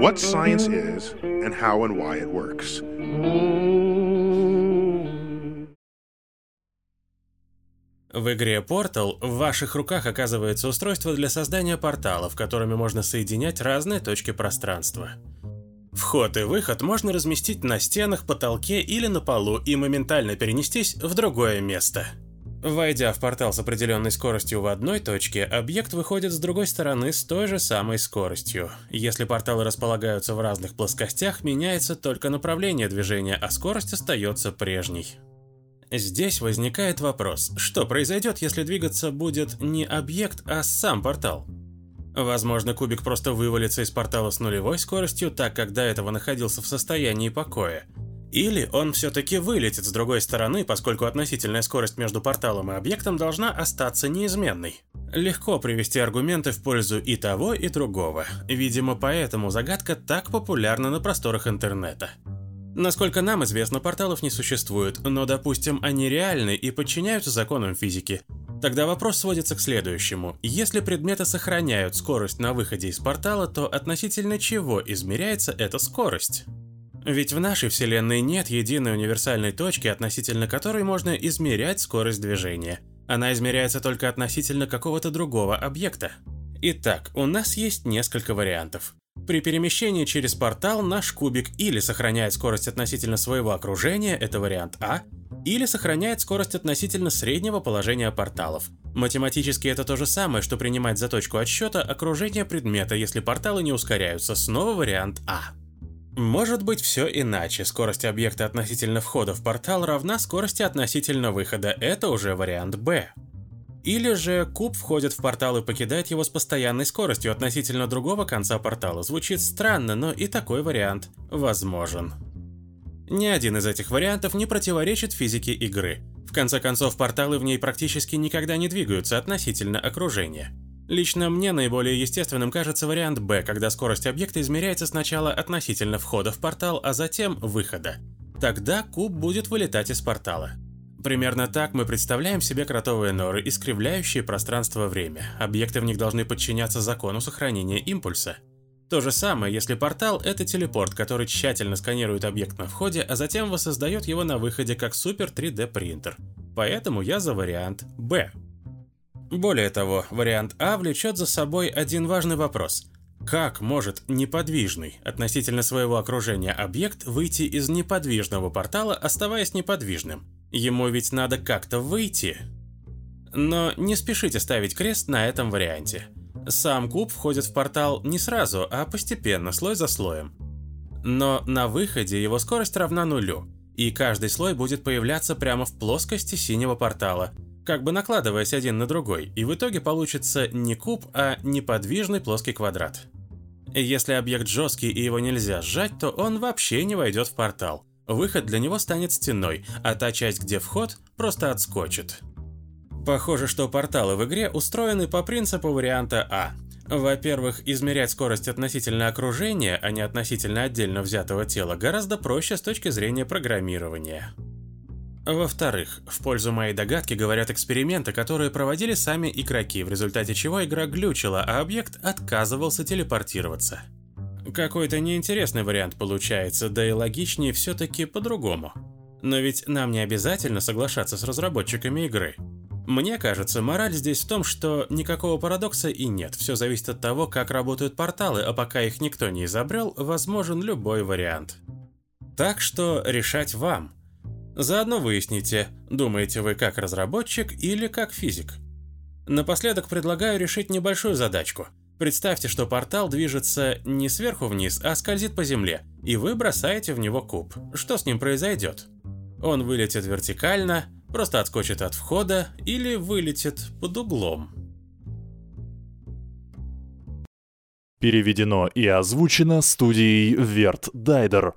what science is and how and why it works. В игре Portal в ваших руках оказывается устройство для создания порталов, которыми можно соединять разные точки пространства. Вход и выход можно разместить на стенах, потолке или на полу и моментально перенестись в другое место. Войдя в портал с определенной скоростью в одной точке, объект выходит с другой стороны с той же самой скоростью. Если порталы располагаются в разных плоскостях, меняется только направление движения, а скорость остается прежней. Здесь возникает вопрос, что произойдет, если двигаться будет не объект, а сам портал? Возможно, кубик просто вывалится из портала с нулевой скоростью, так как до этого находился в состоянии покоя. Или он все-таки вылетит с другой стороны, поскольку относительная скорость между порталом и объектом должна остаться неизменной. Легко привести аргументы в пользу и того, и другого. Видимо, поэтому загадка так популярна на просторах интернета. Насколько нам известно, порталов не существует, но, допустим, они реальны и подчиняются законам физики. Тогда вопрос сводится к следующему. Если предметы сохраняют скорость на выходе из портала, то относительно чего измеряется эта скорость? Ведь в нашей Вселенной нет единой универсальной точки, относительно которой можно измерять скорость движения. Она измеряется только относительно какого-то другого объекта. Итак, у нас есть несколько вариантов. При перемещении через портал наш кубик или сохраняет скорость относительно своего окружения, это вариант А, или сохраняет скорость относительно среднего положения порталов. Математически это то же самое, что принимать за точку отсчета окружение предмета, если порталы не ускоряются, снова вариант А. Может быть все иначе, скорость объекта относительно входа в портал равна скорости относительно выхода, это уже вариант Б. Или же куб входит в портал и покидает его с постоянной скоростью относительно другого конца портала. Звучит странно, но и такой вариант возможен. Ни один из этих вариантов не противоречит физике игры. В конце концов, порталы в ней практически никогда не двигаются относительно окружения. Лично мне наиболее естественным кажется вариант Б, когда скорость объекта измеряется сначала относительно входа в портал, а затем выхода. Тогда куб будет вылетать из портала. Примерно так мы представляем себе кротовые норы, искривляющие пространство-время. Объекты в них должны подчиняться закону сохранения импульса. То же самое, если портал – это телепорт, который тщательно сканирует объект на входе, а затем воссоздает его на выходе как супер 3D принтер. Поэтому я за вариант Б. Более того, вариант А влечет за собой один важный вопрос. Как может неподвижный относительно своего окружения объект выйти из неподвижного портала, оставаясь неподвижным? Ему ведь надо как-то выйти. Но не спешите ставить крест на этом варианте. Сам куб входит в портал не сразу, а постепенно, слой за слоем. Но на выходе его скорость равна нулю, и каждый слой будет появляться прямо в плоскости синего портала, как бы накладываясь один на другой, и в итоге получится не куб, а неподвижный плоский квадрат. Если объект жесткий и его нельзя сжать, то он вообще не войдет в портал – Выход для него станет стеной, а та часть, где вход, просто отскочит. Похоже, что порталы в игре устроены по принципу варианта А. Во-первых, измерять скорость относительно окружения, а не относительно отдельно взятого тела, гораздо проще с точки зрения программирования. Во-вторых, в пользу моей догадки говорят эксперименты, которые проводили сами игроки, в результате чего игра глючила, а объект отказывался телепортироваться. Какой-то неинтересный вариант получается, да и логичнее все-таки по-другому. Но ведь нам не обязательно соглашаться с разработчиками игры. Мне кажется, мораль здесь в том, что никакого парадокса и нет. Все зависит от того, как работают порталы, а пока их никто не изобрел, возможен любой вариант. Так что решать вам. Заодно выясните, думаете вы как разработчик или как физик. Напоследок предлагаю решить небольшую задачку – Представьте, что портал движется не сверху вниз, а скользит по земле, и вы бросаете в него куб. Что с ним произойдет? Он вылетит вертикально, просто отскочит от входа или вылетит под углом. Переведено и озвучено студией Верт Дайдер.